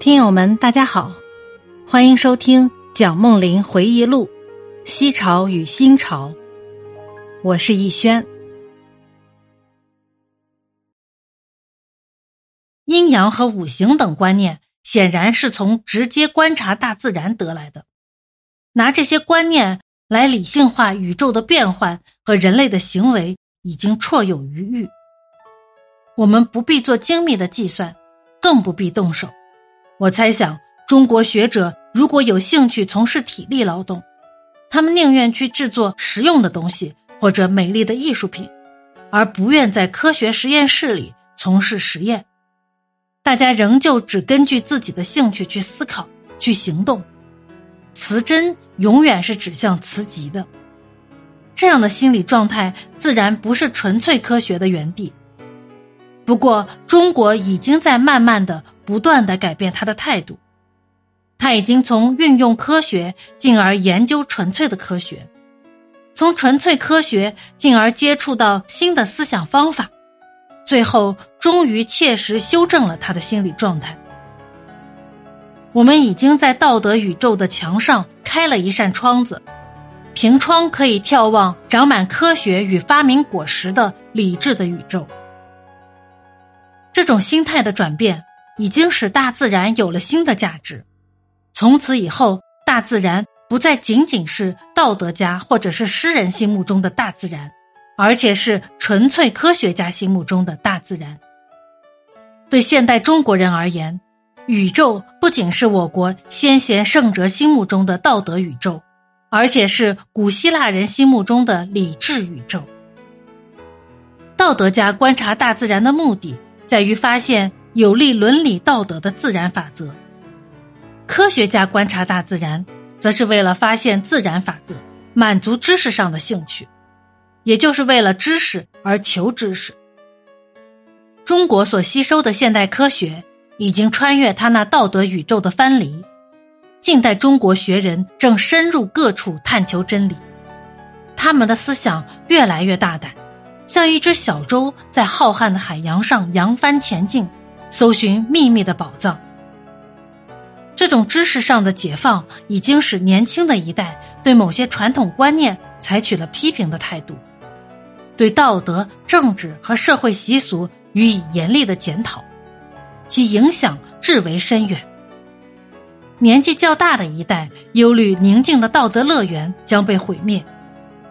听友们，大家好，欢迎收听蒋梦麟回忆录《西朝与新朝》，我是逸轩。阴阳和五行等观念显然是从直接观察大自然得来的，拿这些观念来理性化宇宙的变换和人类的行为，已经绰有余裕。我们不必做精密的计算，更不必动手。我猜想，中国学者如果有兴趣从事体力劳动，他们宁愿去制作实用的东西或者美丽的艺术品，而不愿在科学实验室里从事实验。大家仍旧只根据自己的兴趣去思考、去行动，磁针永远是指向磁极的。这样的心理状态自然不是纯粹科学的原地。不过，中国已经在慢慢的、不断的改变他的态度。他已经从运用科学，进而研究纯粹的科学；从纯粹科学，进而接触到新的思想方法，最后终于切实修正了他的心理状态。我们已经在道德宇宙的墙上开了一扇窗子，凭窗可以眺望长满科学与发明果实的理智的宇宙。这种心态的转变，已经使大自然有了新的价值。从此以后，大自然不再仅仅是道德家或者是诗人心目中的大自然，而且是纯粹科学家心目中的大自然。对现代中国人而言，宇宙不仅是我国先贤圣哲心目中的道德宇宙，而且是古希腊人心目中的理智宇宙。道德家观察大自然的目的。在于发现有利伦理道德的自然法则。科学家观察大自然，则是为了发现自然法则，满足知识上的兴趣，也就是为了知识而求知识。中国所吸收的现代科学已经穿越他那道德宇宙的藩篱，近代中国学人正深入各处探求真理，他们的思想越来越大胆。像一只小舟在浩瀚的海洋上扬帆前进，搜寻秘密的宝藏。这种知识上的解放，已经使年轻的一代对某些传统观念采取了批评的态度，对道德、政治和社会习俗予以严厉的检讨，其影响至为深远。年纪较大的一代忧虑宁静的道德乐园将被毁灭。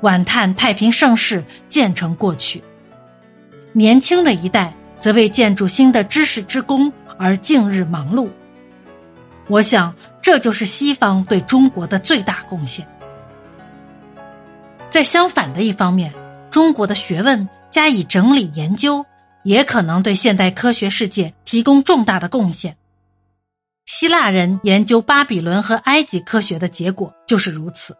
晚叹太平盛世渐成过去，年轻的一代则为建筑新的知识之功而近日忙碌。我想，这就是西方对中国的最大贡献。在相反的一方面，中国的学问加以整理研究，也可能对现代科学世界提供重大的贡献。希腊人研究巴比伦和埃及科学的结果就是如此。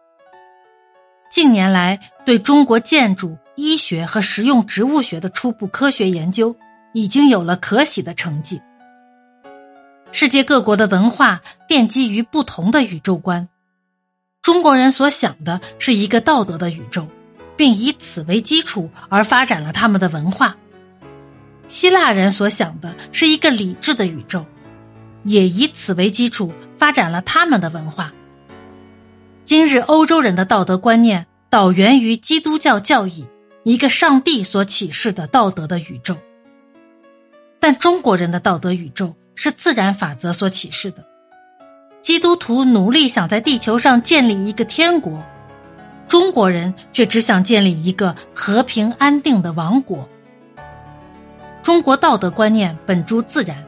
近年来，对中国建筑、医学和实用植物学的初步科学研究，已经有了可喜的成绩。世界各国的文化奠基于不同的宇宙观，中国人所想的是一个道德的宇宙，并以此为基础而发展了他们的文化；希腊人所想的是一个理智的宇宙，也以此为基础发展了他们的文化。今日欧洲人的道德观念导源于基督教教义，一个上帝所启示的道德的宇宙。但中国人的道德宇宙是自然法则所启示的。基督徒努力想在地球上建立一个天国，中国人却只想建立一个和平安定的王国。中国道德观念本诸自然，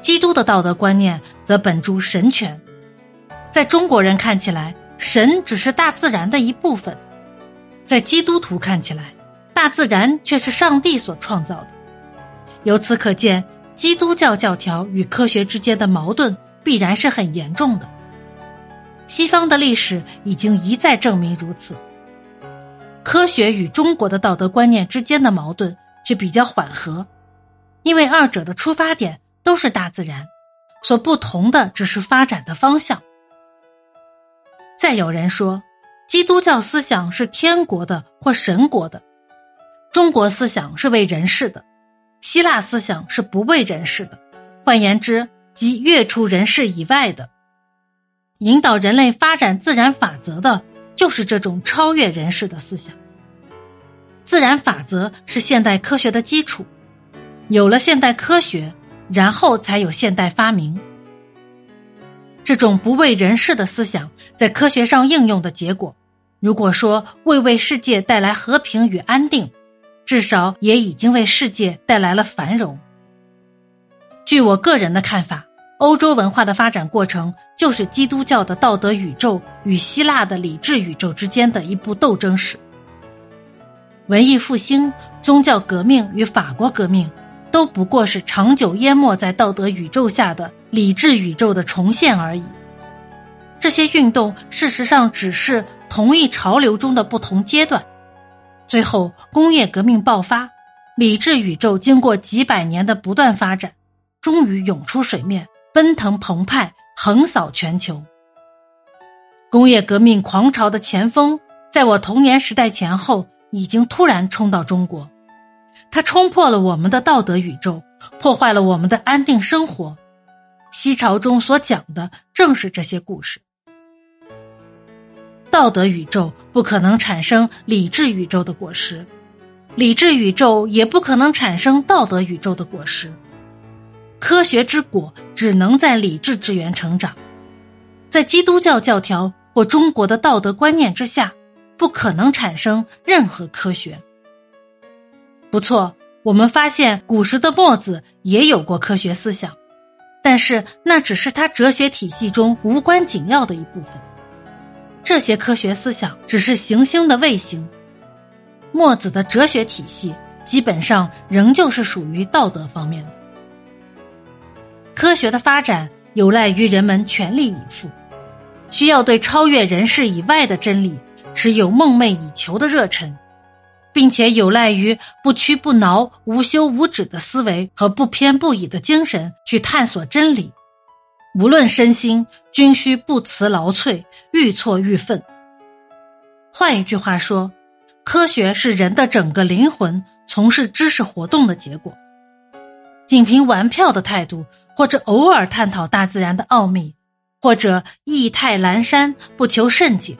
基督的道德观念则本诸神权。在中国人看起来。神只是大自然的一部分，在基督徒看起来，大自然却是上帝所创造的。由此可见，基督教教条与科学之间的矛盾必然是很严重的。西方的历史已经一再证明如此。科学与中国的道德观念之间的矛盾却比较缓和，因为二者的出发点都是大自然，所不同的只是发展的方向。再有人说，基督教思想是天国的或神国的，中国思想是为人世的，希腊思想是不为人世的。换言之，即跃出人世以外的。引导人类发展自然法则的，就是这种超越人世的思想。自然法则是现代科学的基础，有了现代科学，然后才有现代发明。这种不为人世的思想，在科学上应用的结果，如果说未为世界带来和平与安定，至少也已经为世界带来了繁荣。据我个人的看法。欧洲文化的发展过程，就是基督教的道德宇宙与希腊的理智宇宙之间的一部斗争史。文艺复兴、宗教革命与法国革命，都不过是长久淹没在道德宇宙下的理智宇宙的重现而已。这些运动事实上只是同一潮流中的不同阶段。最后，工业革命爆发，理智宇宙经过几百年的不断发展，终于涌出水面。奔腾澎湃，横扫全球。工业革命狂潮的前锋，在我童年时代前后，已经突然冲到中国。它冲破了我们的道德宇宙，破坏了我们的安定生活。西潮中所讲的正是这些故事。道德宇宙不可能产生理智宇宙的果实，理智宇宙也不可能产生道德宇宙的果实。科学之果只能在理智之源成长，在基督教教条或中国的道德观念之下，不可能产生任何科学。不错，我们发现古时的墨子也有过科学思想，但是那只是他哲学体系中无关紧要的一部分。这些科学思想只是行星的卫星。墨子的哲学体系基本上仍旧是属于道德方面的。科学的发展有赖于人们全力以赴，需要对超越人世以外的真理持有梦寐以求的热忱，并且有赖于不屈不挠、无休无止的思维和不偏不倚的精神去探索真理。无论身心，均需不辞劳瘁，愈挫愈奋。换一句话说，科学是人的整个灵魂从事知识活动的结果。仅凭玩票的态度。或者偶尔探讨大自然的奥秘，或者意态阑珊不求甚解，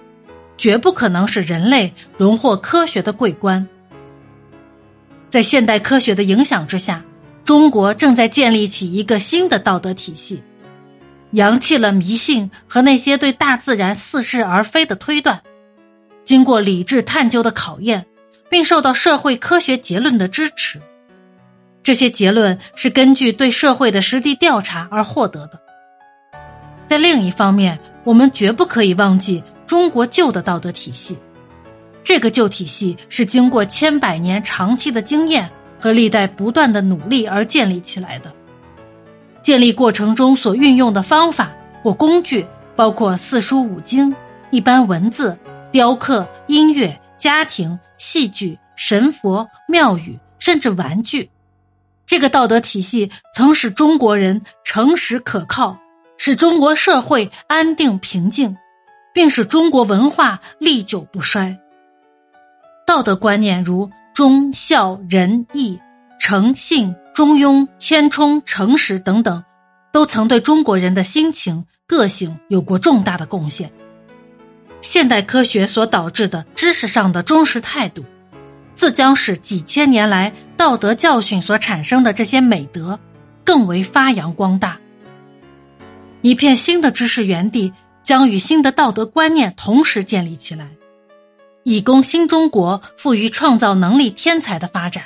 绝不可能使人类荣获科学的桂冠。在现代科学的影响之下，中国正在建立起一个新的道德体系，扬弃了迷信和那些对大自然似是而非的推断，经过理智探究的考验，并受到社会科学结论的支持。这些结论是根据对社会的实地调查而获得的。在另一方面，我们绝不可以忘记中国旧的道德体系。这个旧体系是经过千百年长期的经验和历代不断的努力而建立起来的。建立过程中所运用的方法或工具，包括四书五经、一般文字、雕刻、音乐、家庭、戏剧、神佛、庙宇，甚至玩具。这个道德体系曾使中国人诚实可靠，使中国社会安定平静，并使中国文化历久不衰。道德观念如忠孝仁义、诚信、中庸、谦冲、诚实等等，都曾对中国人的心情、个性有过重大的贡献。现代科学所导致的知识上的忠实态度。自将使几千年来道德教训所产生的这些美德更为发扬光大。一片新的知识园地将与新的道德观念同时建立起来，以供新中国赋予创造能力天才的发展。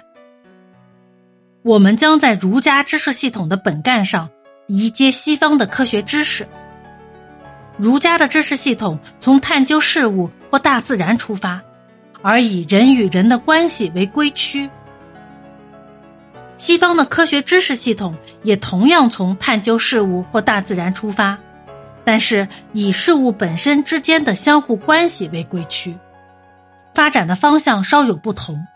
我们将在儒家知识系统的本干上移接西方的科学知识。儒家的知识系统从探究事物或大自然出发。而以人与人的关系为归区。西方的科学知识系统也同样从探究事物或大自然出发，但是以事物本身之间的相互关系为归区，发展的方向稍有不同。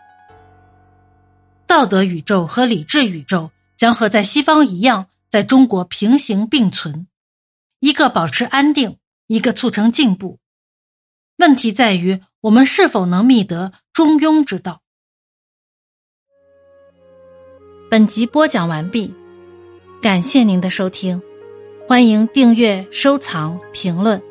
道德宇宙和理智宇宙将和在西方一样，在中国平行并存，一个保持安定，一个促成进步。问题在于。我们是否能觅得中庸之道？本集播讲完毕，感谢您的收听。欢迎订阅、收藏、评论。